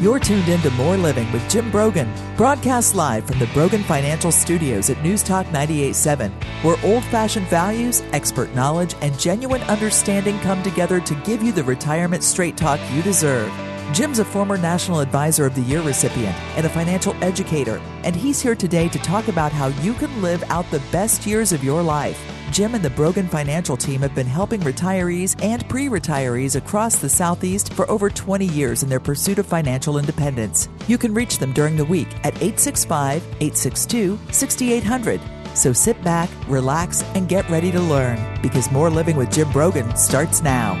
You're tuned in to More Living with Jim Brogan, broadcast live from the Brogan Financial Studios at News Talk 98.7, where old fashioned values, expert knowledge, and genuine understanding come together to give you the retirement straight talk you deserve. Jim's a former National Advisor of the Year recipient and a financial educator, and he's here today to talk about how you can live out the best years of your life. Jim and the Brogan Financial team have been helping retirees and pre retirees across the Southeast for over 20 years in their pursuit of financial independence. You can reach them during the week at 865 862 6800. So sit back, relax, and get ready to learn because more living with Jim Brogan starts now.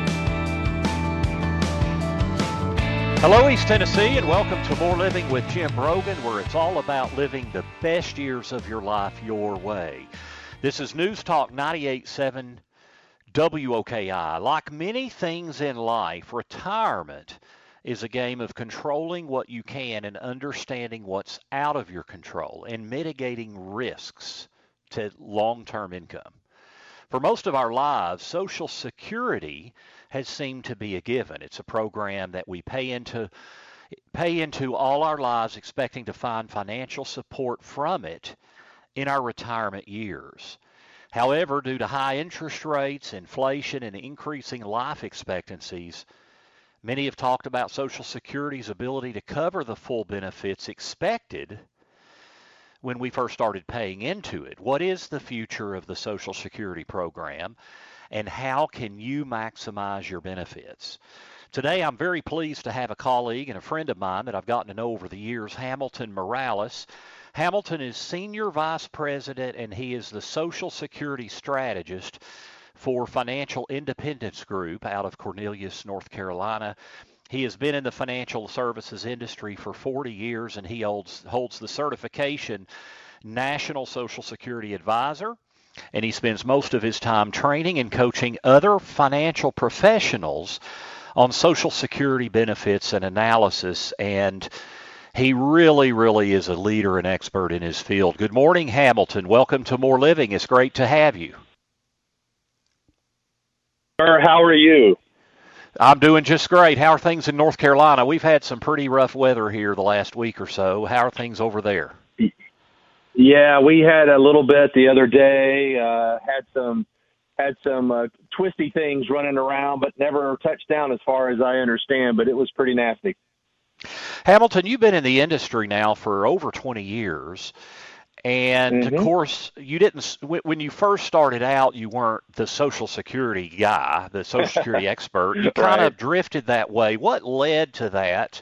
Hello, East Tennessee, and welcome to More Living with Jim Brogan, where it's all about living the best years of your life your way. This is News Talk 98.7 WOKI. Like many things in life, retirement is a game of controlling what you can and understanding what's out of your control and mitigating risks to long term income. For most of our lives, Social Security has seemed to be a given. It's a program that we pay into pay into all our lives expecting to find financial support from it in our retirement years. However, due to high interest rates, inflation, and increasing life expectancies, many have talked about Social Security's ability to cover the full benefits expected when we first started paying into it. What is the future of the Social Security program? and how can you maximize your benefits. Today, I'm very pleased to have a colleague and a friend of mine that I've gotten to know over the years, Hamilton Morales. Hamilton is Senior Vice President and he is the Social Security Strategist for Financial Independence Group out of Cornelius, North Carolina. He has been in the financial services industry for 40 years and he holds, holds the certification National Social Security Advisor and he spends most of his time training and coaching other financial professionals on Social Security benefits and analysis. And he really, really is a leader and expert in his field. Good morning, Hamilton. Welcome to More Living. It's great to have you. Sir, how are you? I'm doing just great. How are things in North Carolina? We've had some pretty rough weather here the last week or so. How are things over there? Yeah, we had a little bit the other day. Uh, had some had some uh, twisty things running around, but never touched down as far as I understand. But it was pretty nasty. Hamilton, you've been in the industry now for over 20 years. And mm-hmm. of course, you didn't, when you first started out, you weren't the Social Security guy, the Social Security expert. You kind right. of drifted that way. What led to that?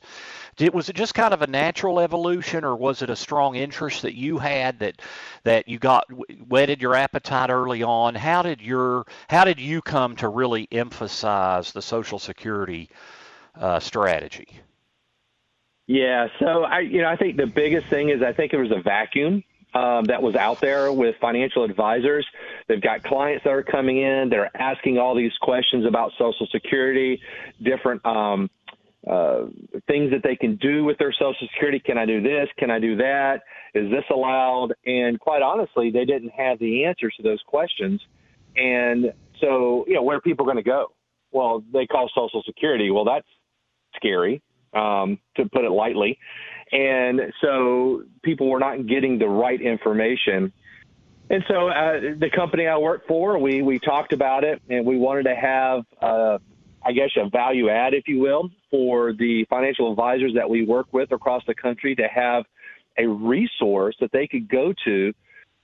Did, was it just kind of a natural evolution, or was it a strong interest that you had that that you got whetted your appetite early on? How did your how did you come to really emphasize the Social Security uh, strategy? Yeah, so I you know I think the biggest thing is I think there was a vacuum um, that was out there with financial advisors. They've got clients that are coming in. They're asking all these questions about Social Security, different um, uh, things that they can do with their Social Security. Can I do this? Can I do that? Is this allowed? And quite honestly, they didn't have the answers to those questions. And so, you know, where are people going to go? Well, they call Social Security. Well, that's scary, um, to put it lightly. And so people were not getting the right information. And so uh, the company I work for, we, we talked about it and we wanted to have uh, I guess, a value add, if you will, for the financial advisors that we work with across the country to have a resource that they could go to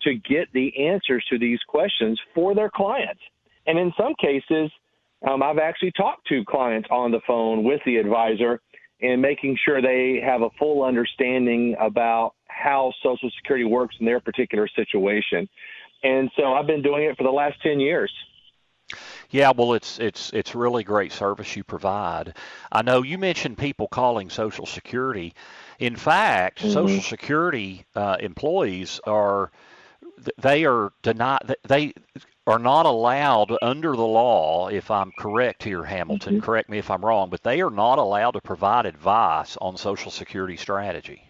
to get the answers to these questions for their clients. And in some cases, um, I've actually talked to clients on the phone with the advisor and making sure they have a full understanding about how Social Security works in their particular situation. And so I've been doing it for the last 10 years. Yeah, well, it's it's it's really great service you provide. I know you mentioned people calling Social Security. In fact, mm-hmm. Social Security uh, employees are they are denied they are not allowed under the law. If I'm correct here, Hamilton, mm-hmm. correct me if I'm wrong, but they are not allowed to provide advice on Social Security strategy.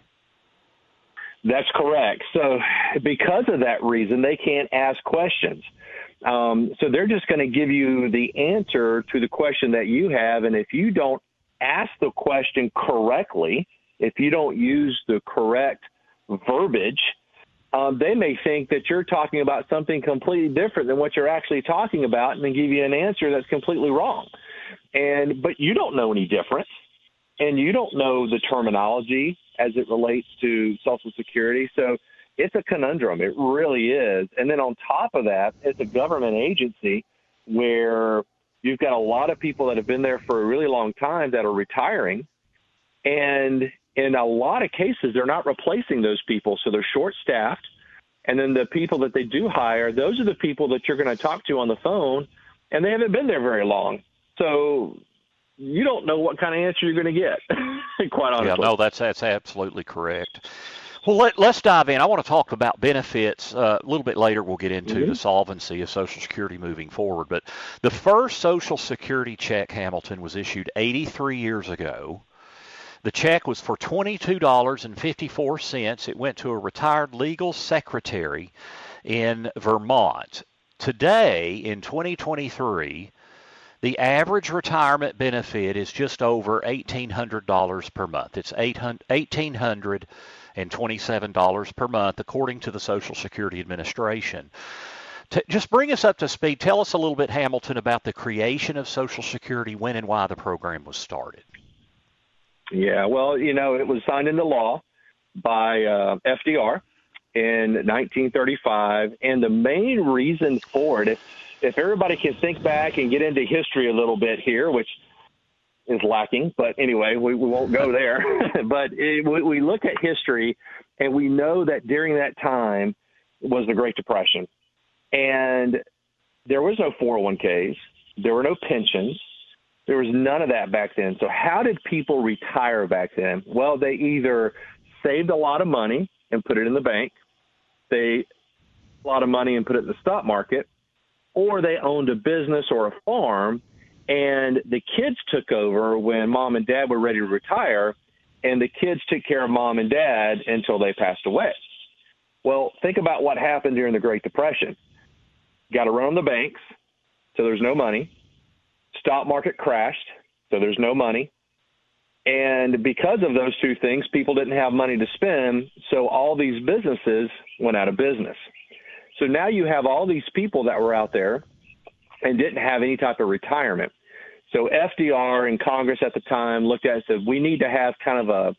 That's correct. So, because of that reason, they can't ask questions. Um, so they're just going to give you the answer to the question that you have, and if you don't ask the question correctly, if you don't use the correct verbiage, um, they may think that you're talking about something completely different than what you're actually talking about, and then give you an answer that's completely wrong. And but you don't know any difference, and you don't know the terminology as it relates to Social Security. So it's a conundrum. It really is. And then on top of that, it's a government agency where you've got a lot of people that have been there for a really long time that are retiring, and in a lot of cases, they're not replacing those people, so they're short staffed. And then the people that they do hire, those are the people that you're going to talk to on the phone, and they haven't been there very long. So you don't know what kind of answer you're going to get, quite honestly. Yeah, no, that's that's absolutely correct. Well, let, us dive in. I want to talk about benefits uh, a little bit later. We'll get into mm-hmm. the solvency of Social Security moving forward. But the first Social Security check, Hamilton, was issued 83 years ago. The check was for $22.54. It went to a retired legal secretary in Vermont. Today, in 2023, the average retirement benefit is just over $1,800 per month. It's $1,827 per month, according to the Social Security Administration. Just bring us up to speed. Tell us a little bit, Hamilton, about the creation of Social Security, when and why the program was started. Yeah, well, you know, it was signed into law by uh, FDR in 1935, and the main reason for it, if, if everybody can think back and get into history a little bit here, which is lacking, but anyway, we, we won't go there. but it, we, we look at history, and we know that during that time was the Great Depression, and there was no 401ks, there were no pensions there was none of that back then. So how did people retire back then? Well, they either saved a lot of money and put it in the bank, they a lot of money and put it in the stock market, or they owned a business or a farm and the kids took over when mom and dad were ready to retire and the kids took care of mom and dad until they passed away. Well, think about what happened during the Great Depression. Got to run on the banks, so there's no money stock market crashed, so there's no money. And because of those two things, people didn't have money to spend, so all these businesses went out of business. So now you have all these people that were out there and didn't have any type of retirement. So FDR and Congress at the time looked at it and said, we need to have kind of a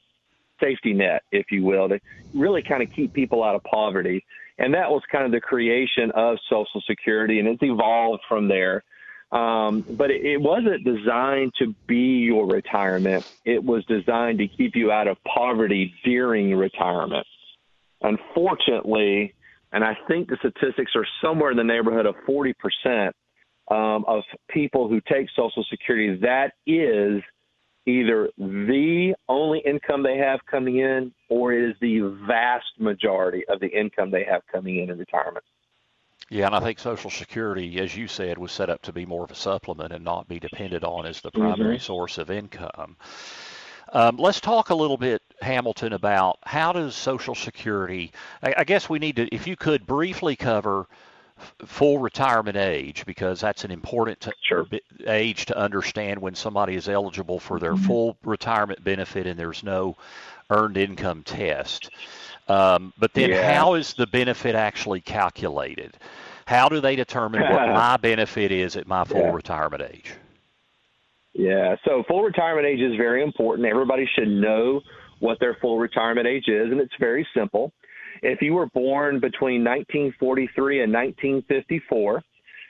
safety net, if you will, to really kind of keep people out of poverty. And that was kind of the creation of Social Security, and it's evolved from there. Um, but it, it wasn't designed to be your retirement. It was designed to keep you out of poverty during retirement. Unfortunately, and I think the statistics are somewhere in the neighborhood of 40% um, of people who take Social Security, that is either the only income they have coming in or it is the vast majority of the income they have coming in in retirement. Yeah, and I think Social Security, as you said, was set up to be more of a supplement and not be depended on as the primary mm-hmm. source of income. Um, let's talk a little bit, Hamilton, about how does Social Security. I, I guess we need to, if you could, briefly cover full retirement age because that's an important to, sure. age to understand when somebody is eligible for their mm-hmm. full retirement benefit and there's no earned income test. Um, but then, yeah. how is the benefit actually calculated? How do they determine what my benefit is at my full yeah. retirement age? Yeah, so full retirement age is very important. Everybody should know what their full retirement age is, and it's very simple. If you were born between 1943 and 1954,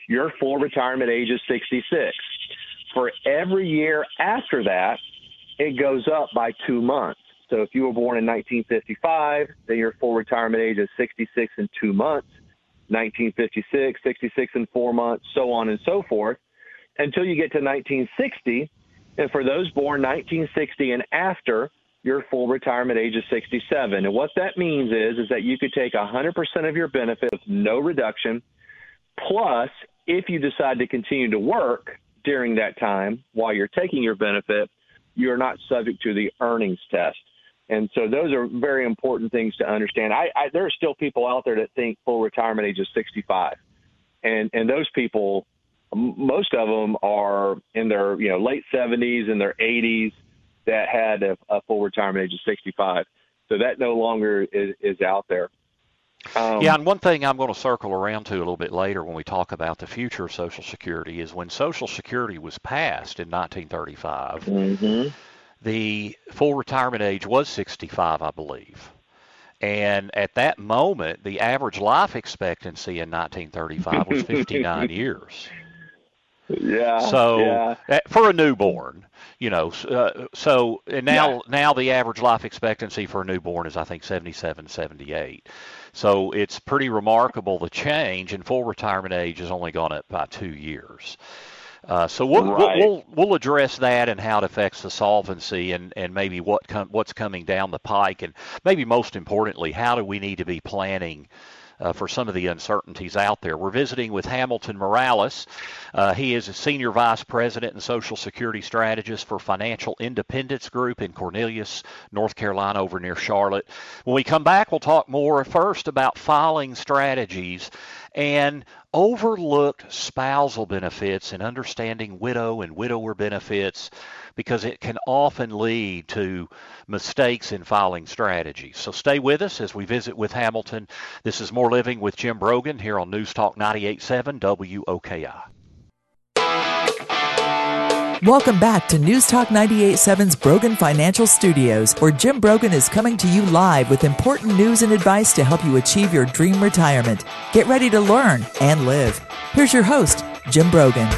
your full retirement age is 66. For every year after that, it goes up by two months. So if you were born in 1955, then your full retirement age is 66 and two months. 1956, 66 and four months, so on and so forth, until you get to 1960. And for those born 1960 and after, your full retirement age is 67. And what that means is, is that you could take 100% of your benefit with no reduction. Plus, if you decide to continue to work during that time while you're taking your benefit, you're not subject to the earnings test. And so those are very important things to understand. I, I, there are still people out there that think full retirement age is 65, and and those people, most of them are in their you know late 70s and their 80s, that had a, a full retirement age of 65. So that no longer is, is out there. Um, yeah, and one thing I'm going to circle around to a little bit later when we talk about the future of Social Security is when Social Security was passed in 1935, mm-hmm. The full retirement age was 65, I believe. And at that moment, the average life expectancy in 1935 was 59 years. Yeah. So yeah. for a newborn, you know, uh, so and now yeah. now the average life expectancy for a newborn is I think 77, 78. So it's pretty remarkable the change in full retirement age has only gone up by two years. Uh, so we'll, right. we'll we'll address that and how it affects the solvency and, and maybe what com- what's coming down the pike and maybe most importantly how do we need to be planning uh, for some of the uncertainties out there. We're visiting with Hamilton Morales. Uh, he is a senior vice president and social security strategist for Financial Independence Group in Cornelius, North Carolina, over near Charlotte. When we come back, we'll talk more first about filing strategies and overlooked spousal benefits and understanding widow and widower benefits because it can often lead to mistakes in filing strategies. So stay with us as we visit with Hamilton. This is More Living with Jim Brogan here on News Talk 987 WOKI. Welcome back to News Talk 987's Brogan Financial Studios, where Jim Brogan is coming to you live with important news and advice to help you achieve your dream retirement. Get ready to learn and live. Here's your host, Jim Brogan.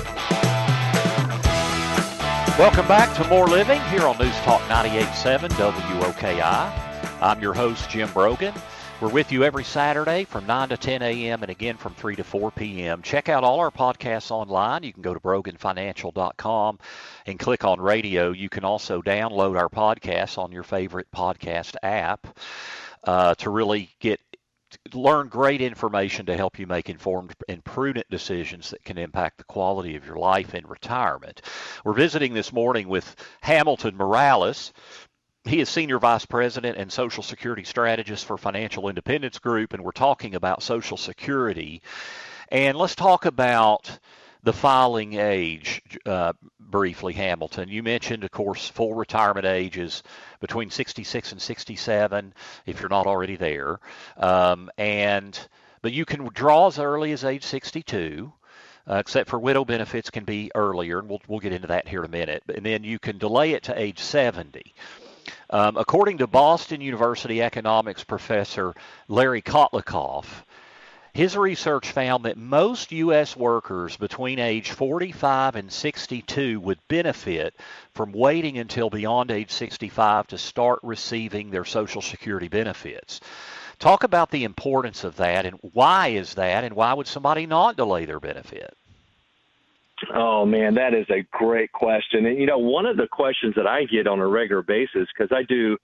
Welcome back to More Living here on News Talk 987 WOKI. I'm your host, Jim Brogan. We're with you every Saturday from 9 to 10 a.m. and again from 3 to 4 p.m. Check out all our podcasts online. You can go to broganfinancial.com and click on radio. You can also download our podcasts on your favorite podcast app uh, to really get learn great information to help you make informed and prudent decisions that can impact the quality of your life in retirement. We're visiting this morning with Hamilton Morales. He is Senior Vice President and Social Security Strategist for Financial Independence Group, and we're talking about Social Security. And let's talk about the filing age uh, briefly, Hamilton. You mentioned, of course, full retirement age is between 66 and 67 if you're not already there. Um, and but you can draw as early as age 62. Uh, except for widow benefits can be earlier, and we'll, we'll get into that here in a minute. And then you can delay it to age 70. Um, according to Boston University economics professor Larry Kotlikoff, his research found that most U.S. workers between age 45 and 62 would benefit from waiting until beyond age 65 to start receiving their Social Security benefits. Talk about the importance of that and why is that and why would somebody not delay their benefit? Oh man, that is a great question. And you know, one of the questions that I get on a regular basis because I do,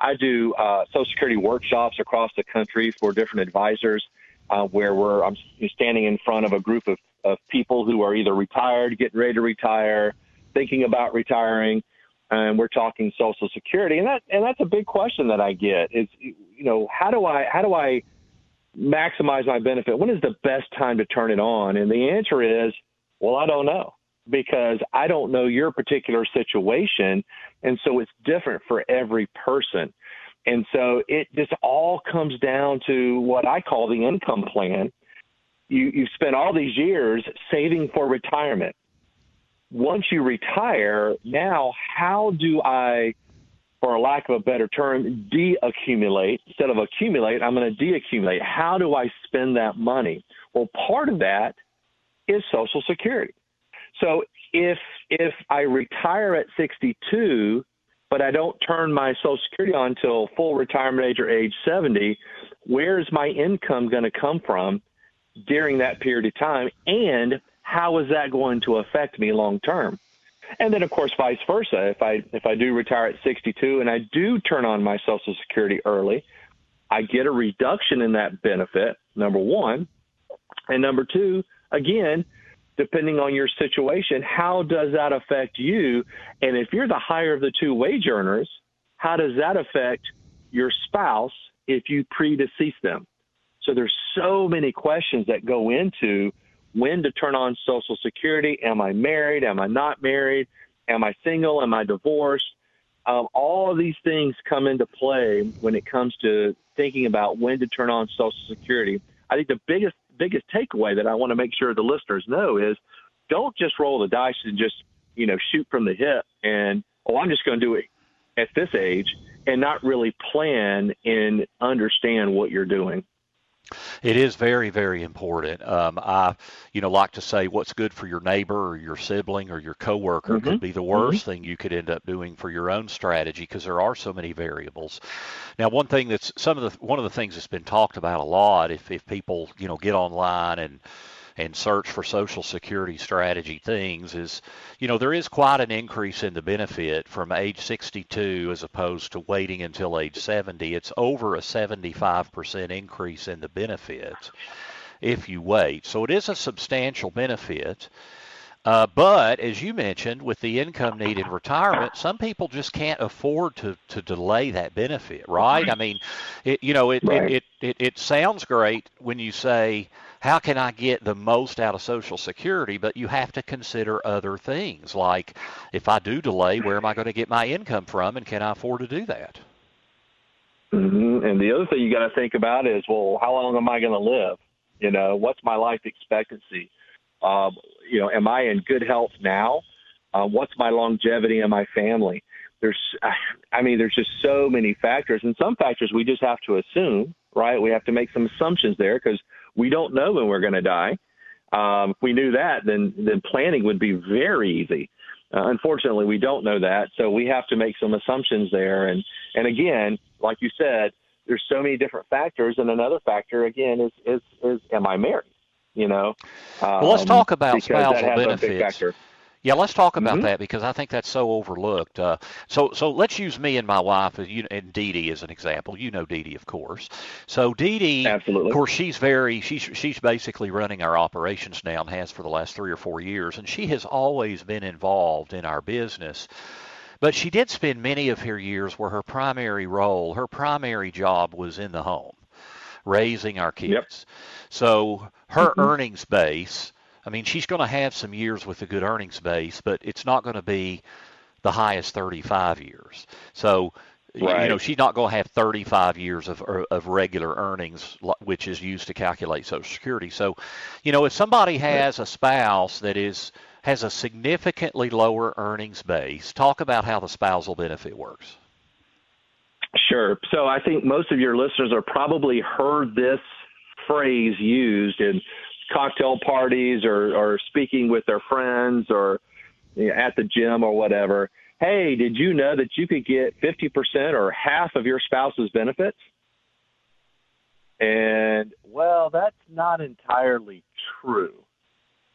I do uh, Social Security workshops across the country for different advisors, uh, where we're I'm standing in front of a group of, of people who are either retired, getting ready to retire, thinking about retiring, and we're talking Social Security, and that and that's a big question that I get is you know how do I how do I maximize my benefit? When is the best time to turn it on? And the answer is well, I don't know because I don't know your particular situation. And so it's different for every person. And so it just all comes down to what I call the income plan. You, you've spent all these years saving for retirement. Once you retire, now how do I, for lack of a better term, de-accumulate? Instead of accumulate, I'm going to de-accumulate. How do I spend that money? Well, part of that – is Social Security. So if if I retire at 62, but I don't turn my Social Security on until full retirement age or age 70, where's my income going to come from during that period of time, and how is that going to affect me long term? And then, of course, vice versa. If I if I do retire at 62 and I do turn on my Social Security early, I get a reduction in that benefit. Number one, and number two, again, depending on your situation, how does that affect you? And if you're the higher of the two wage earners, how does that affect your spouse if you predecease them? So there's so many questions that go into when to turn on Social Security. Am I married? Am I not married? Am I single? Am I divorced? Um, all of these things come into play when it comes to thinking about when to turn on Social Security. I think the biggest biggest takeaway that I want to make sure the listeners know is don't just roll the dice and just you know shoot from the hip and oh I'm just going to do it at this age and not really plan and understand what you're doing. It is very, very important. Um, I, you know, like to say what's good for your neighbor or your sibling or your coworker mm-hmm. could be the worst mm-hmm. thing you could end up doing for your own strategy because there are so many variables. Now, one thing that's some of the one of the things that's been talked about a lot, if if people you know get online and and search for Social Security strategy things is, you know, there is quite an increase in the benefit from age 62 as opposed to waiting until age 70. It's over a 75% increase in the benefit if you wait. So it is a substantial benefit. Uh, but as you mentioned, with the income need in retirement, some people just can't afford to, to delay that benefit, right? I mean, it, you know, it, right. it, it, it, it sounds great when you say, how can I get the most out of Social Security? But you have to consider other things like if I do delay, where am I going to get my income from, and can I afford to do that? Mm-hmm. And the other thing you got to think about is, well, how long am I going to live? You know, what's my life expectancy? Uh, you know, am I in good health now? Uh, what's my longevity in my family? There's, I mean, there's just so many factors, and some factors we just have to assume, right? We have to make some assumptions there because we don't know when we're going to die. Um, if we knew that, then then planning would be very easy. Uh, unfortunately, we don't know that, so we have to make some assumptions there. And and again, like you said, there's so many different factors, and another factor again is is is am I married? You know. Um, well, let's talk about spousal benefits. Yeah, let's talk about mm-hmm. that because I think that's so overlooked. Uh, so, so let's use me and my wife you, and Dee Dee as an example. You know Dee Dee, of course. So Dee Dee, absolutely. Of course, she's very she's she's basically running our operations now and has for the last three or four years, and she has always been involved in our business. But she did spend many of her years where her primary role, her primary job was in the home, raising our kids. Yep. So her mm-hmm. earnings base I mean, she's going to have some years with a good earnings base, but it's not going to be the highest 35 years. So, right. you know, she's not going to have 35 years of er, of regular earnings, which is used to calculate Social Security. So, you know, if somebody has a spouse that is has a significantly lower earnings base, talk about how the spousal benefit works. Sure. So I think most of your listeners are probably heard this phrase used in cocktail parties or, or speaking with their friends or you know, at the gym or whatever. Hey, did you know that you could get 50% or half of your spouse's benefits? And, well, that's not entirely true.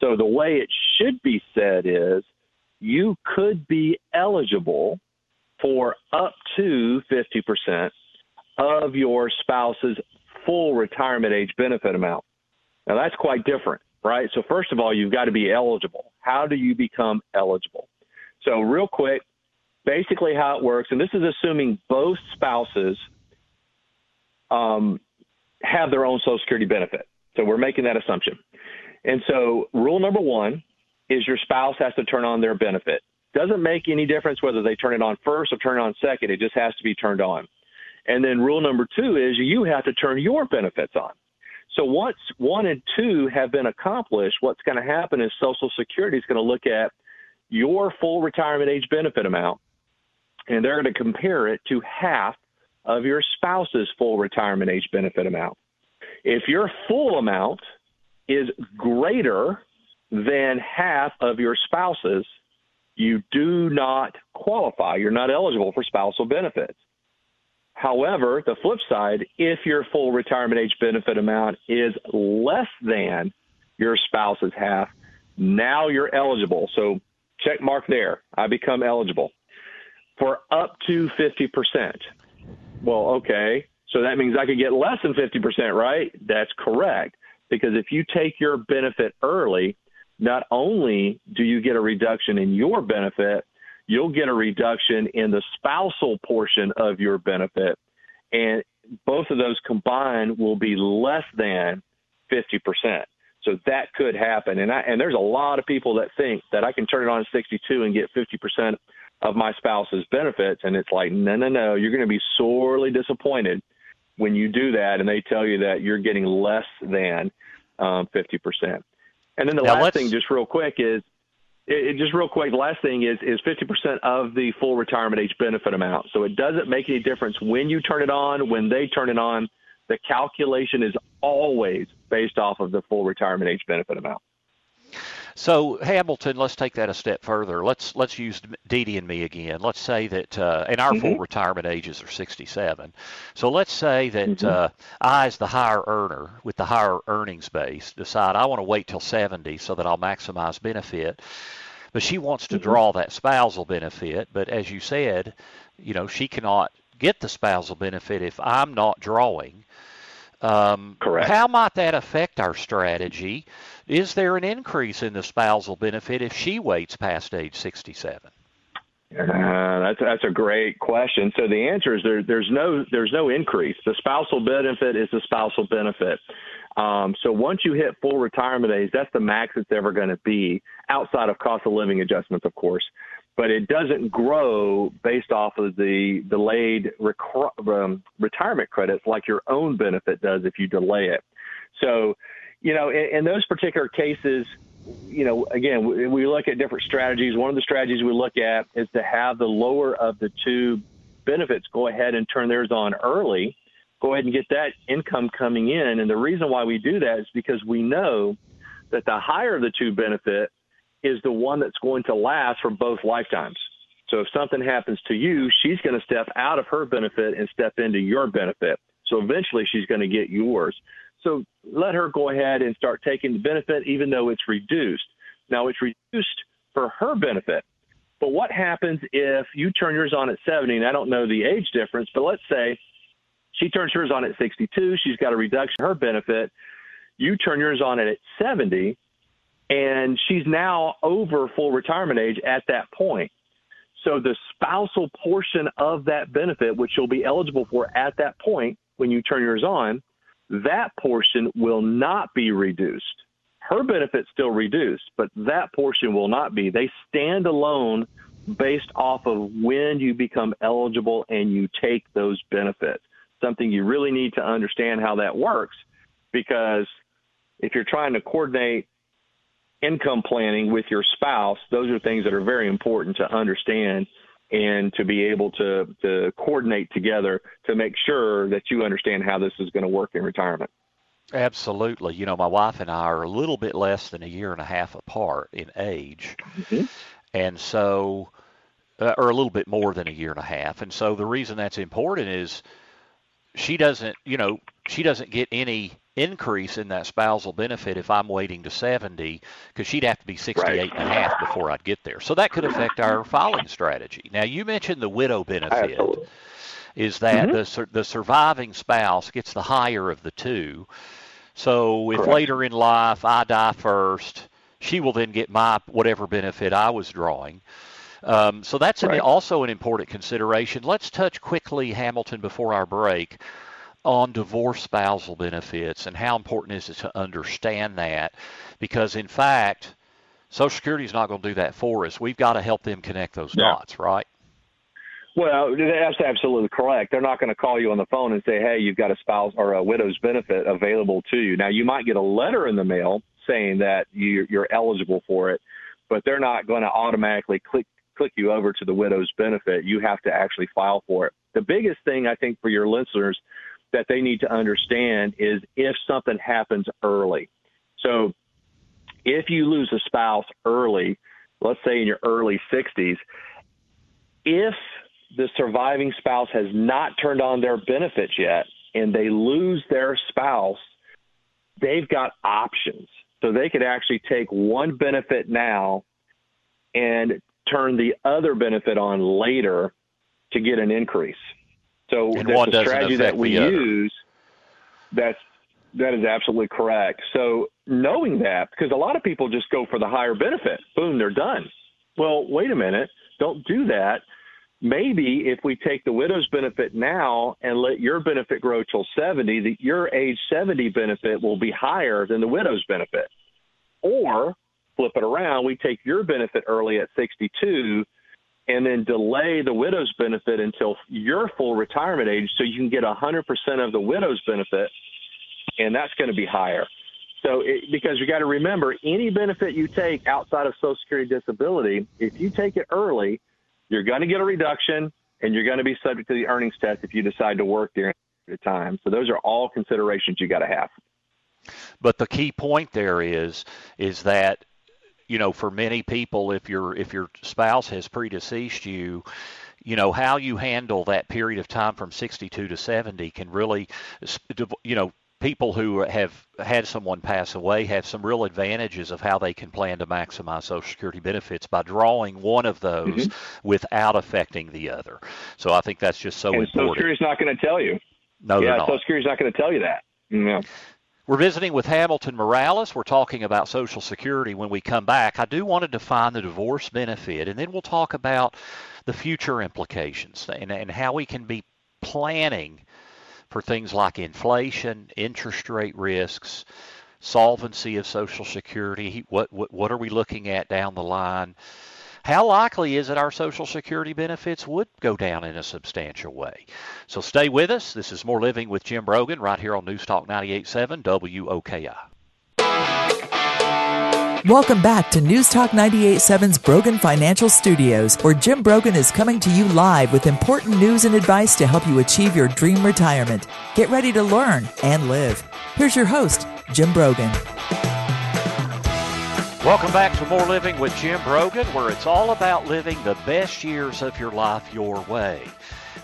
So the way it should be said is you could be eligible for up to 50% of your spouse's full retirement age benefit amount. Now, that's quite different, right? So, first of all, you've got to be eligible. How do you become eligible? So, real quick, basically how it works, and this is assuming both spouses um, have their own Social Security benefit. So, we're making that assumption. And so, rule number one is your spouse has to turn on their benefit. Doesn't make any difference whether they turn it on first or turn it on second, it just has to be turned on. And then rule number two is you have to turn your benefits on. So once one and two have been accomplished, what's going to happen is Social Security is going to look at your full retirement age benefit amount, and they're going to compare it to half of your spouse's full retirement age benefit amount. If your full amount is greater than half of your spouse's, you do not qualify. You're not eligible for spousal benefits. However, the flip side, if your full retirement age benefit amount is less than your spouse's half, now you're eligible. So check mark there. I become eligible for up to 50%. Well, okay. So that means I could get less than 50%, right? That's correct. Because if you take your benefit early, not only do you get a reduction in your benefit, you'll get a reduction in the spousal portion of your benefit. And both of those combined will be less than 50%. So that could happen. And I, and there's a lot of people that think that I can turn it on at 62 and get 50% of my spouse's benefits. And it's like, no, no, no, you're going to be sorely disappointed when you do that and they tell you that you're getting less than um, 50%. And then the now last thing, just real quick, is it, it, just real quick. The last thing is is 50% of the full retirement age benefit amount. So it doesn't make any difference when you turn it on, when they turn it on. The calculation is always based off of the full retirement age benefit amount. So Hamilton, let's take that a step further. Let's let's use Dee Dee and me again. Let's say that, uh, and our mm-hmm. full retirement ages are 67. So let's say that mm-hmm. uh, I, as the higher earner with the higher earnings base, decide I want to wait till 70 so that I'll maximize benefit. But she wants to mm-hmm. draw that spousal benefit. But as you said, you know, she cannot get the spousal benefit if I'm not drawing. Um, Correct. How might that affect our strategy? Is there an increase in the spousal benefit if she waits past age 67? Uh, that's that's a great question. So the answer is there, there's no there's no increase. The spousal benefit is the spousal benefit. Um, so once you hit full retirement age, that's the max it's ever going to be, outside of cost of living adjustments, of course. But it doesn't grow based off of the delayed rec- um, retirement credits like your own benefit does if you delay it. So you know, in, in those particular cases, you know, again, we, we look at different strategies. One of the strategies we look at is to have the lower of the two benefits go ahead and turn theirs on early. Go ahead and get that income coming in. And the reason why we do that is because we know that the higher of the two benefit is the one that's going to last for both lifetimes. So if something happens to you, she's going to step out of her benefit and step into your benefit. So eventually she's going to get yours. So let her go ahead and start taking the benefit, even though it's reduced. Now it's reduced for her benefit. But what happens if you turn yours on at 70? And I don't know the age difference, but let's say she turns hers on at 62. She's got a reduction in her benefit. You turn yours on at 70, and she's now over full retirement age at that point. So the spousal portion of that benefit, which you'll be eligible for at that point when you turn yours on, that portion will not be reduced. Her benefit's still reduced, but that portion will not be. They stand alone based off of when you become eligible and you take those benefits. Something you really need to understand how that works because if you're trying to coordinate income planning with your spouse, those are things that are very important to understand and to be able to, to coordinate together to make sure that you understand how this is going to work in retirement. Absolutely. You know, my wife and I are a little bit less than a year and a half apart in age. Mm-hmm. And so, uh, or a little bit more than a year and a half. And so the reason that's important is she doesn't, you know, she doesn't get any increase in that spousal benefit if I'm waiting to 70 because she'd have to be 68 right. and a half before I'd get there. So that could affect our filing strategy. Now you mentioned the widow benefit. Absolutely. Is that mm-hmm. the the surviving spouse gets the higher of the two. So if Correct. later in life I die first, she will then get my whatever benefit I was drawing. Um, so that's right. an, also an important consideration. Let's touch quickly, Hamilton, before our break, on divorce spousal benefits and how important is it to understand that? Because in fact social security is not going to do that for us. We've got to help them connect those yeah. dots right? Well that's absolutely correct. They're not going to call you on the phone and say hey you've got a spouse or a widow's benefit available to you. Now you might get a letter in the mail saying that you, you're eligible for it but they're not going to automatically click click you over to the widow's benefit. You have to actually file for it. The biggest thing i think for your listeners that they need to understand is if something happens early. So if you lose a spouse early, let's say in your early 60s, if the surviving spouse has not turned on their benefits yet and they lose their spouse, they've got options. So they could actually take one benefit now and turn the other benefit on later to get an increase. So and that's a strategy that we use. That's that is absolutely correct. So knowing that, because a lot of people just go for the higher benefit, boom, they're done. Well, wait a minute, don't do that. Maybe if we take the widow's benefit now and let your benefit grow till 70, that your age 70 benefit will be higher than the widow's benefit. Or flip it around, we take your benefit early at 62 and then delay the widow's benefit until your full retirement age so you can get 100% of the widow's benefit, and that's going to be higher. So, it, because you got to remember, any benefit you take outside of Social Security disability, if you take it early, you're going to get a reduction and you're going to be subject to the earnings test if you decide to work during the time. So, those are all considerations you got to have. But the key point there is is that you know for many people if your if your spouse has predeceased you you know how you handle that period of time from 62 to 70 can really you know people who have had someone pass away have some real advantages of how they can plan to maximize Social Security benefits by drawing one of those mm-hmm. without affecting the other. So I think that's just so and important. Social Security's not going to tell you. No, yeah, Social Security's not going to tell you that. Yeah. We're visiting with Hamilton Morales. We're talking about Social Security when we come back. I do want to define the divorce benefit, and then we'll talk about the future implications and, and how we can be planning for things like inflation, interest rate risks, solvency of Social Security. What, what, what are we looking at down the line? How likely is it our Social Security benefits would go down in a substantial way? So stay with us. This is More Living with Jim Brogan right here on News Talk 98.7 WOKI. Welcome back to News Talk 98.7's Brogan Financial Studios, where Jim Brogan is coming to you live with important news and advice to help you achieve your dream retirement. Get ready to learn and live. Here's your host, Jim Brogan. Welcome back to More Living with Jim Brogan, where it's all about living the best years of your life your way.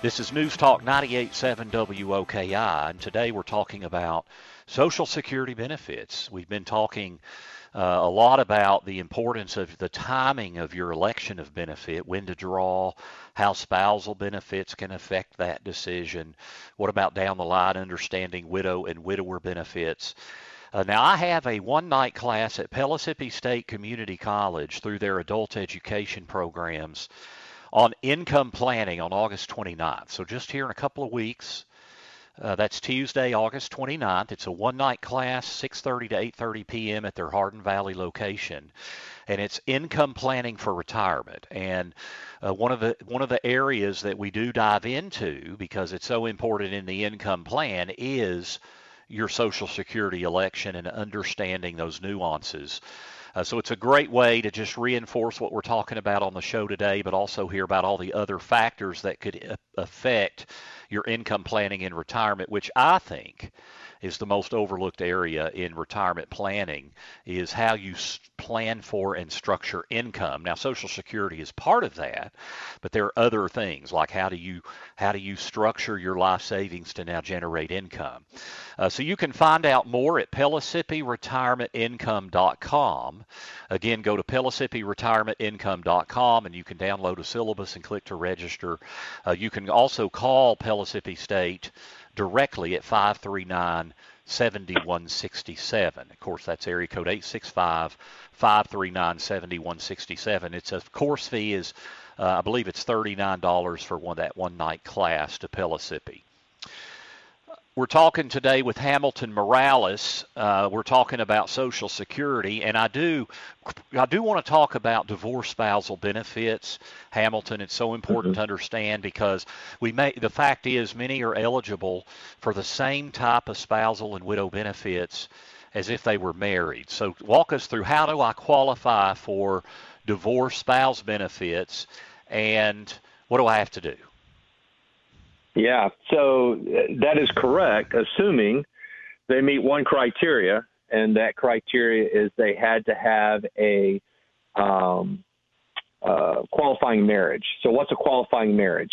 This is News Talk 98.7 WOKI, and today we're talking about Social Security benefits. We've been talking uh, a lot about the importance of the timing of your election of benefit, when to draw, how spousal benefits can affect that decision. What about down the line, understanding widow and widower benefits? Uh, now, I have a one night class at Pellissippi State Community College through their adult education programs on income planning on August 29th. So, just here in a couple of weeks. Uh, that's Tuesday, August 29th. It's a one-night class, 6:30 to 8:30 p.m. at their Hardin Valley location, and it's income planning for retirement. And uh, one of the one of the areas that we do dive into because it's so important in the income plan is your Social Security election and understanding those nuances. Uh, so it's a great way to just reinforce what we're talking about on the show today, but also hear about all the other factors that could affect your income planning in retirement, which I think is the most overlooked area in retirement planning is how you plan for and structure income. Now Social Security is part of that, but there are other things like how do you how do you structure your life savings to now generate income. Uh, so you can find out more at PellissippiRetirementIncome.com. Again, go to PellissippiRetirementIncome.com and you can download a syllabus and click to register. Uh, you can also call Pellissippi State directly at 539 7167. Of course, that's area code 865 539 7167. It's a course fee is, uh, I believe it's $39 for one that one night class to Pellissippi. We're talking today with Hamilton Morales. Uh, we're talking about Social Security, and I do, I do want to talk about divorce spousal benefits. Hamilton, it's so important mm-hmm. to understand because we may. The fact is, many are eligible for the same type of spousal and widow benefits as if they were married. So, walk us through how do I qualify for divorce spouse benefits, and what do I have to do? Yeah, so uh, that is correct, assuming they meet one criteria, and that criteria is they had to have a um, uh, qualifying marriage. So, what's a qualifying marriage?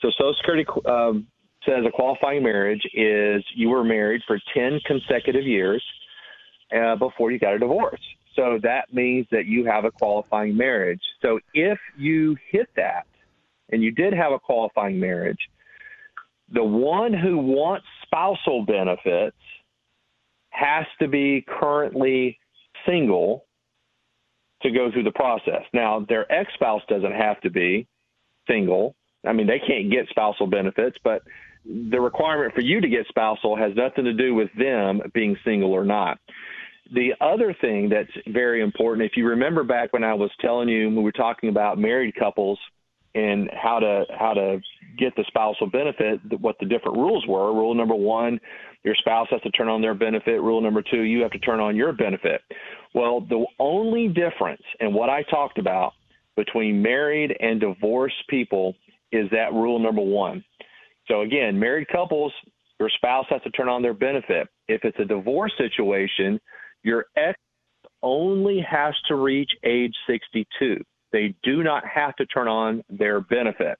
So, Social Security um, says a qualifying marriage is you were married for 10 consecutive years uh, before you got a divorce. So, that means that you have a qualifying marriage. So, if you hit that, and you did have a qualifying marriage, the one who wants spousal benefits has to be currently single to go through the process. Now, their ex spouse doesn't have to be single. I mean, they can't get spousal benefits, but the requirement for you to get spousal has nothing to do with them being single or not. The other thing that's very important, if you remember back when I was telling you, we were talking about married couples in how to how to get the spousal benefit, what the different rules were. Rule number one, your spouse has to turn on their benefit. Rule number two, you have to turn on your benefit. Well, the only difference in what I talked about between married and divorced people is that rule number one. So again, married couples, your spouse has to turn on their benefit. If it's a divorce situation, your ex only has to reach age 62. They do not have to turn on their benefit.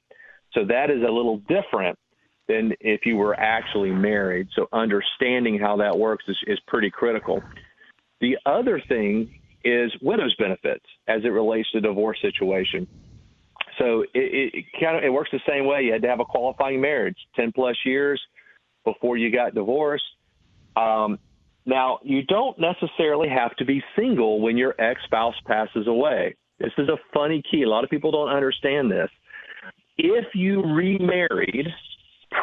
So that is a little different than if you were actually married. So understanding how that works is, is pretty critical. The other thing is widow's benefits as it relates to divorce situation. So it, it kind of it works the same way. You had to have a qualifying marriage, ten plus years before you got divorced. Um, now you don't necessarily have to be single when your ex spouse passes away. This is a funny key. A lot of people don't understand this. If you remarried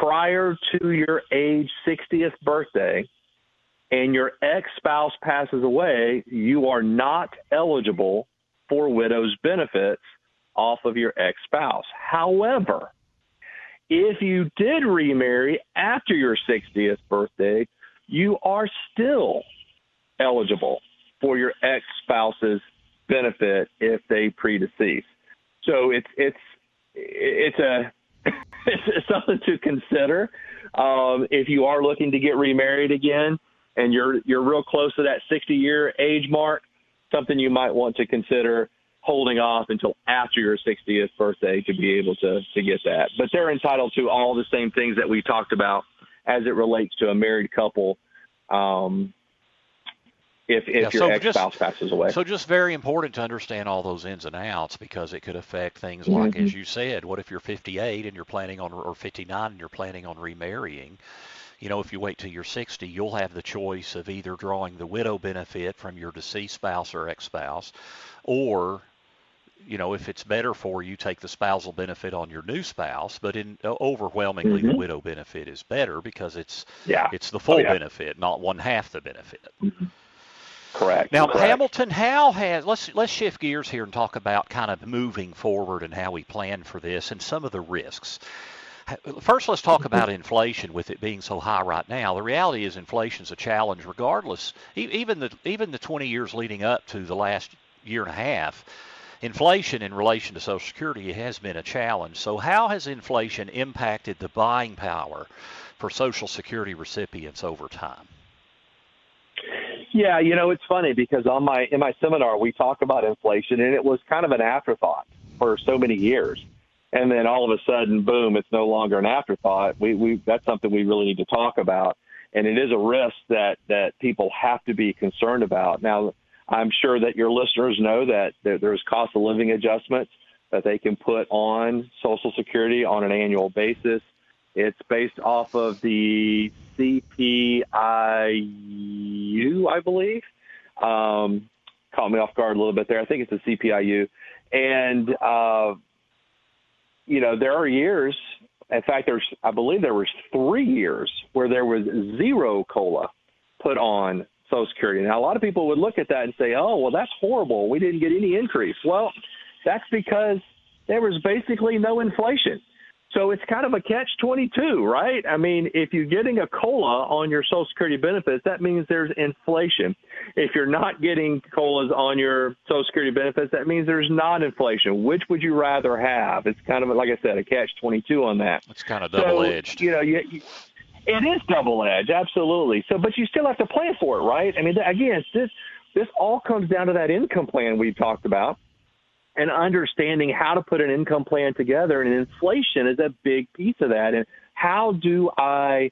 prior to your age 60th birthday and your ex spouse passes away, you are not eligible for widow's benefits off of your ex spouse. However, if you did remarry after your 60th birthday, you are still eligible for your ex spouse's benefit if they predecease. So it's it's it's a it's something to consider um, if you are looking to get remarried again and you're you're real close to that 60 year age mark. Something you might want to consider holding off until after your 60th birthday to be able to to get that. But they're entitled to all the same things that we talked about as it relates to a married couple. Um, if if yeah, your so ex spouse passes away. So just very important to understand all those ins and outs because it could affect things like mm-hmm. as you said, what if you're 58 and you're planning on or 59 and you're planning on remarrying? You know, if you wait till you're 60, you'll have the choice of either drawing the widow benefit from your deceased spouse or ex-spouse, or you know, if it's better for you, take the spousal benefit on your new spouse. But in uh, overwhelmingly, mm-hmm. the widow benefit is better because it's yeah. it's the full oh, yeah. benefit, not one half the benefit. Mm-hmm. Correct. Now, correct. Hamilton, how has let's let's shift gears here and talk about kind of moving forward and how we plan for this and some of the risks. First, let's talk about mm-hmm. inflation. With it being so high right now, the reality is inflation is a challenge, regardless. Even the even the 20 years leading up to the last year and a half, inflation in relation to Social Security has been a challenge. So, how has inflation impacted the buying power for Social Security recipients over time? Yeah, you know, it's funny because on my in my seminar we talk about inflation and it was kind of an afterthought for so many years. And then all of a sudden, boom, it's no longer an afterthought. We we that's something we really need to talk about. And it is a risk that that people have to be concerned about. Now, I'm sure that your listeners know that there's cost of living adjustments that they can put on Social Security on an annual basis. It's based off of the CPIU, I believe. Um, caught me off guard a little bit there. I think it's the CPIU. And, uh, you know, there are years, in fact, there's, I believe there was three years where there was zero COLA put on Social Security. Now, a lot of people would look at that and say, oh, well, that's horrible. We didn't get any increase. Well, that's because there was basically no inflation. So it's kind of a catch 22, right? I mean, if you're getting a COLA on your Social Security benefits, that means there's inflation. If you're not getting COLAs on your Social Security benefits, that means there's not inflation. Which would you rather have? It's kind of, like I said, a catch 22 on that. It's kind of double edged. So, you know, you, you, it is double edged, absolutely. So, but you still have to plan for it, right? I mean, again, this this all comes down to that income plan we've talked about and understanding how to put an income plan together. And inflation is a big piece of that. And how do I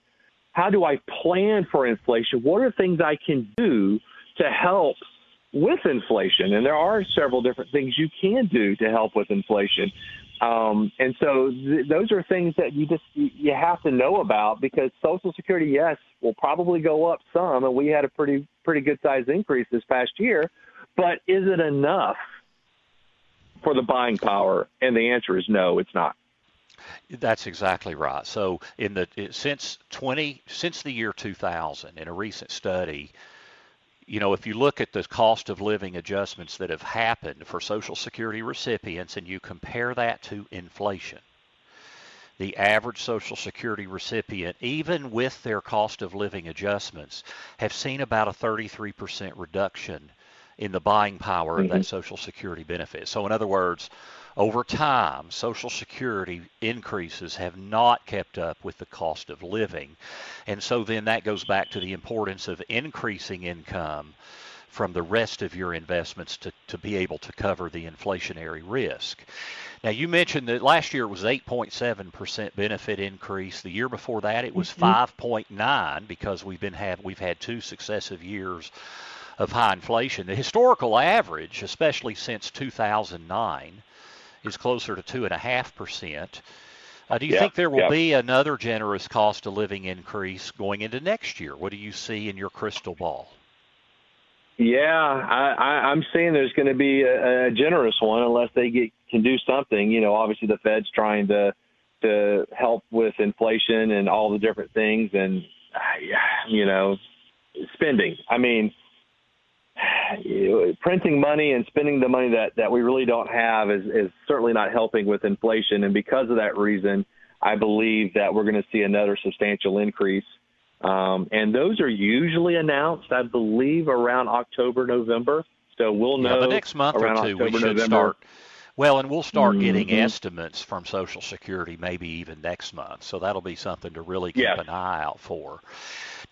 how do I plan for inflation? What are things I can do to help with inflation? And there are several different things you can do to help with inflation. Um, and so th- those are things that you just you have to know about because Social Security, yes, will probably go up some, and we had a pretty pretty good size increase this past year. But is it enough? For the buying power? And the answer is no, it's not. That's exactly right. So in the since 20 since the year 2000, in a recent study, you know, if you look at the cost of living adjustments that have happened for Social Security recipients and you compare that to inflation, the average Social Security recipient, even with their cost of living adjustments, have seen about a 33% reduction in the buying power mm-hmm. of that mm-hmm. Social Security benefit. So, in other words, over time, Social Security increases have not kept up with the cost of living. And so then that goes back to the importance of increasing income from the rest of your investments to, to be able to cover the inflationary risk. Now, you mentioned that last year it was 8.7% benefit increase. The year before that it was mm-hmm. 5.9 because we've been have we've had two successive years of high inflation. The historical average, especially since 2009, is closer to two and a half percent. Uh, do you yeah, think there will yeah. be another generous cost of living increase going into next year? What do you see in your crystal ball? Yeah, I, I, I'm seeing there's going to be a, a generous one unless they get can do something. You know, obviously the Fed's trying to to help with inflation and all the different things, and you know, spending. I mean, printing money and spending the money that, that we really don't have is, is certainly not helping with inflation. And because of that reason, I believe that we're going to see another substantial increase. Um, and those are usually announced, I believe, around October, November. So we'll know yeah, the next month or two October, we should November. start. Well, and we'll start mm-hmm. getting estimates from Social Security maybe even next month. So that'll be something to really keep yes. an eye out for.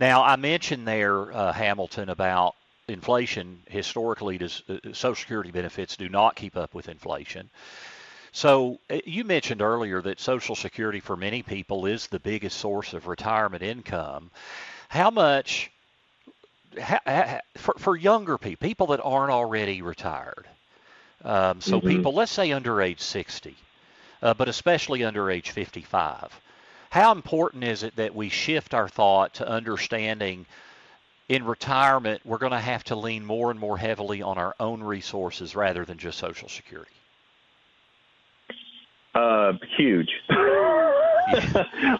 Now, I mentioned there, uh, Hamilton, about inflation historically does uh, social security benefits do not keep up with inflation so uh, you mentioned earlier that social security for many people is the biggest source of retirement income how much for, for younger people people that aren't already retired um, so mm-hmm. people let's say under age 60 uh, but especially under age 55 how important is it that we shift our thought to understanding in retirement, we're going to have to lean more and more heavily on our own resources rather than just Social Security? Uh, huge.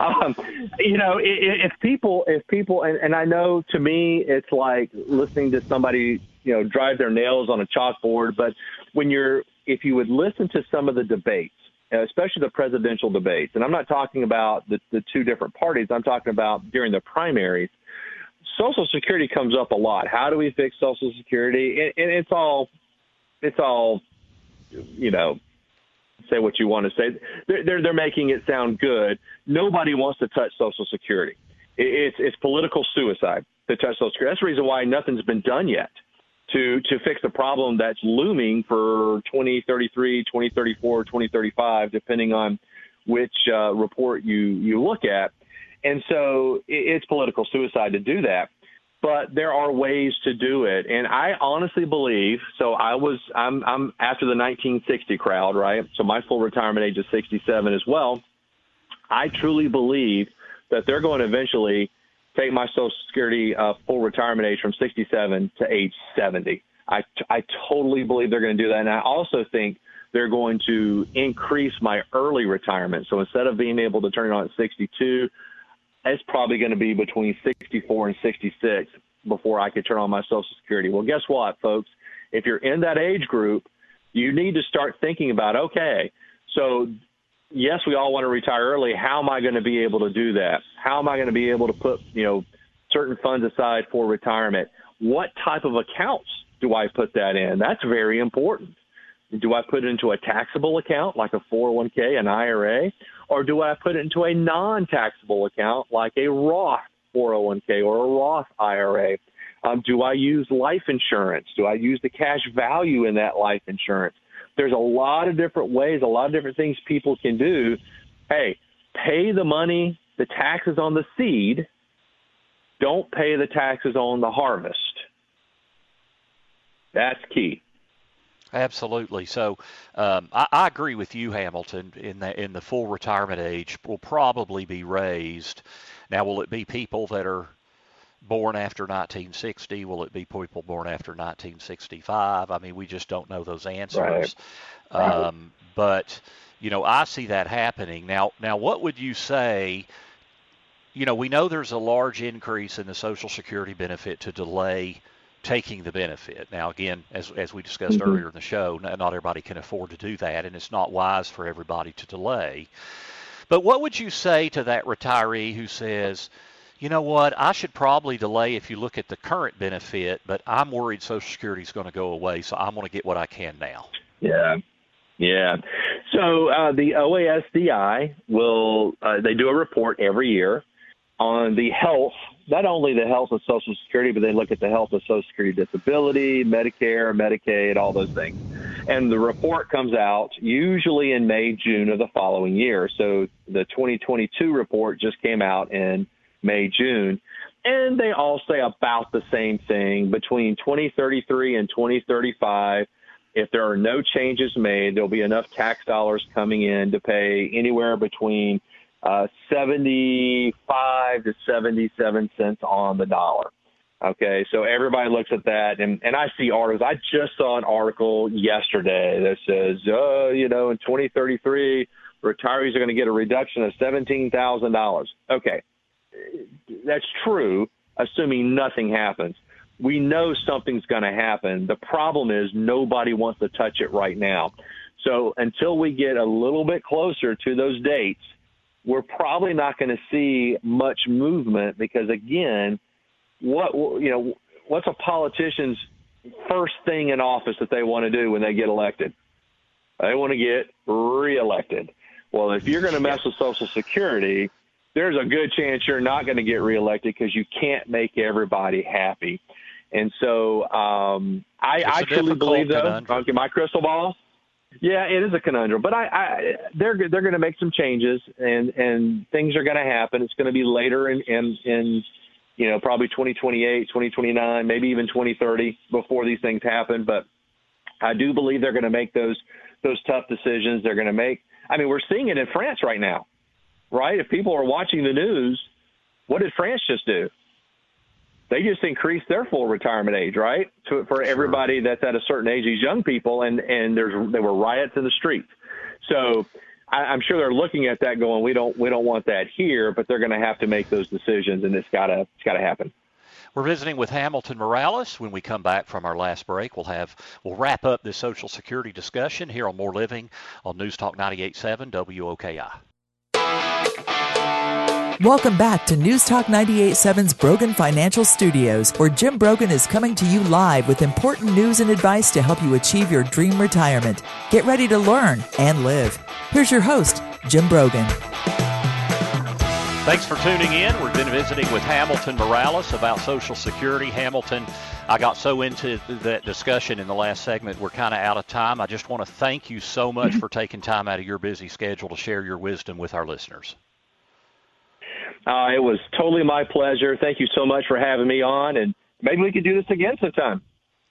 um, you know, if people, if people, and, and I know to me, it's like listening to somebody, you know, drive their nails on a chalkboard. But when you're, if you would listen to some of the debates, especially the presidential debates, and I'm not talking about the, the two different parties, I'm talking about during the primaries Social Security comes up a lot. How do we fix Social Security? And, and it's all, it's all, you know, say what you want to say. They're, they're they're making it sound good. Nobody wants to touch Social Security. It's it's political suicide to touch Social Security. That's the reason why nothing's been done yet to to fix the problem that's looming for 2033, 2034, 2035, depending on which uh, report you you look at. And so it's political suicide to do that. But there are ways to do it. And I honestly believe so I was I'm I'm after the 1960 crowd, right? So my full retirement age is 67 as well. I truly believe that they're going to eventually take my Social Security uh, full retirement age from 67 to age 70. I, I totally believe they're going to do that. And I also think they're going to increase my early retirement. So instead of being able to turn it on at 62, it's probably going to be between 64 and 66 before I could turn on my Social Security. Well, guess what, folks? If you're in that age group, you need to start thinking about okay, so yes, we all want to retire early. How am I going to be able to do that? How am I going to be able to put, you know, certain funds aside for retirement? What type of accounts do I put that in? That's very important. Do I put it into a taxable account like a 401k, an IRA, or do I put it into a non-taxable account like a Roth 401k or a Roth IRA? Um, do I use life insurance? Do I use the cash value in that life insurance? There's a lot of different ways, a lot of different things people can do. Hey, pay the money, the taxes on the seed. Don't pay the taxes on the harvest. That's key. Absolutely. So um, I, I, agree with you, Hamilton. In the in the full retirement age will probably be raised. Now, will it be people that are born after 1960? Will it be people born after 1965? I mean, we just don't know those answers. Right. Um, but you know, I see that happening now. Now, what would you say? You know, we know there's a large increase in the Social Security benefit to delay taking the benefit. Now, again, as as we discussed mm-hmm. earlier in the show, not everybody can afford to do that, and it's not wise for everybody to delay. But what would you say to that retiree who says, you know what, I should probably delay if you look at the current benefit, but I'm worried Social Security is going to go away, so I'm going to get what I can now? Yeah. Yeah. So uh, the OASDI will, uh, they do a report every year on the health, not only the health of Social Security, but they look at the health of Social Security disability, Medicare, Medicaid, all those things. And the report comes out usually in May, June of the following year. So the 2022 report just came out in May, June. And they all say about the same thing between 2033 and 2035 if there are no changes made, there'll be enough tax dollars coming in to pay anywhere between uh, 75 to 77 cents on the dollar. Okay, so everybody looks at that, and, and I see articles. I just saw an article yesterday that says, uh, you know, in 2033, retirees are going to get a reduction of $17,000. Okay, that's true, assuming nothing happens we know something's going to happen. The problem is nobody wants to touch it right now. So until we get a little bit closer to those dates, we're probably not going to see much movement because again, what you know, what's a politician's first thing in office that they want to do when they get elected? They want to get reelected. Well, if you're going to mess with Social Security, there's a good chance you're not going to get reelected because you can't make everybody happy. And so um, I actually believe, though, okay, my crystal ball. Yeah, it is a conundrum, but I, I they're they're going to make some changes, and and things are going to happen. It's going to be later in in, in you know probably 2028, 2029, maybe even 2030 before these things happen. But I do believe they're going to make those those tough decisions. They're going to make. I mean, we're seeing it in France right now, right? If people are watching the news, what did France just do? They just increased their full retirement age, right? To, for everybody that's at a certain age, these young people, and and there's there were riots in the streets. So I, I'm sure they're looking at that, going, we don't we don't want that here, but they're going to have to make those decisions, and it's gotta it's gotta happen. We're visiting with Hamilton Morales. When we come back from our last break, we'll have we'll wrap up this Social Security discussion here on More Living on News Talk 98.7 WOKI. Welcome back to News Talk 98.7's Brogan Financial Studios, where Jim Brogan is coming to you live with important news and advice to help you achieve your dream retirement. Get ready to learn and live. Here's your host, Jim Brogan. Thanks for tuning in. We've been visiting with Hamilton Morales about Social Security. Hamilton, I got so into that discussion in the last segment, we're kind of out of time. I just want to thank you so much for taking time out of your busy schedule to share your wisdom with our listeners. Uh, it was totally my pleasure. Thank you so much for having me on, and maybe we could do this again sometime.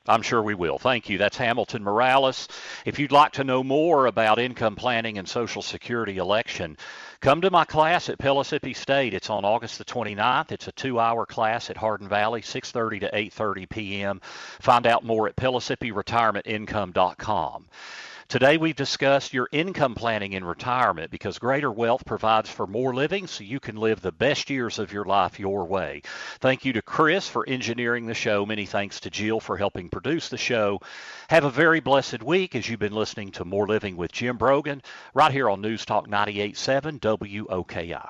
I'm sure we will. Thank you. That's Hamilton Morales. If you'd like to know more about income planning and Social Security election, come to my class at Pellissippi State. It's on August the 29th. It's a two-hour class at Hardin Valley, 6:30 to 8:30 p.m. Find out more at PellissippiRetirementIncome.com. Today we've discussed your income planning in retirement because greater wealth provides for more living so you can live the best years of your life your way. Thank you to Chris for engineering the show. Many thanks to Jill for helping produce the show. Have a very blessed week as you've been listening to More Living with Jim Brogan right here on News Talk 98.7 WOKI.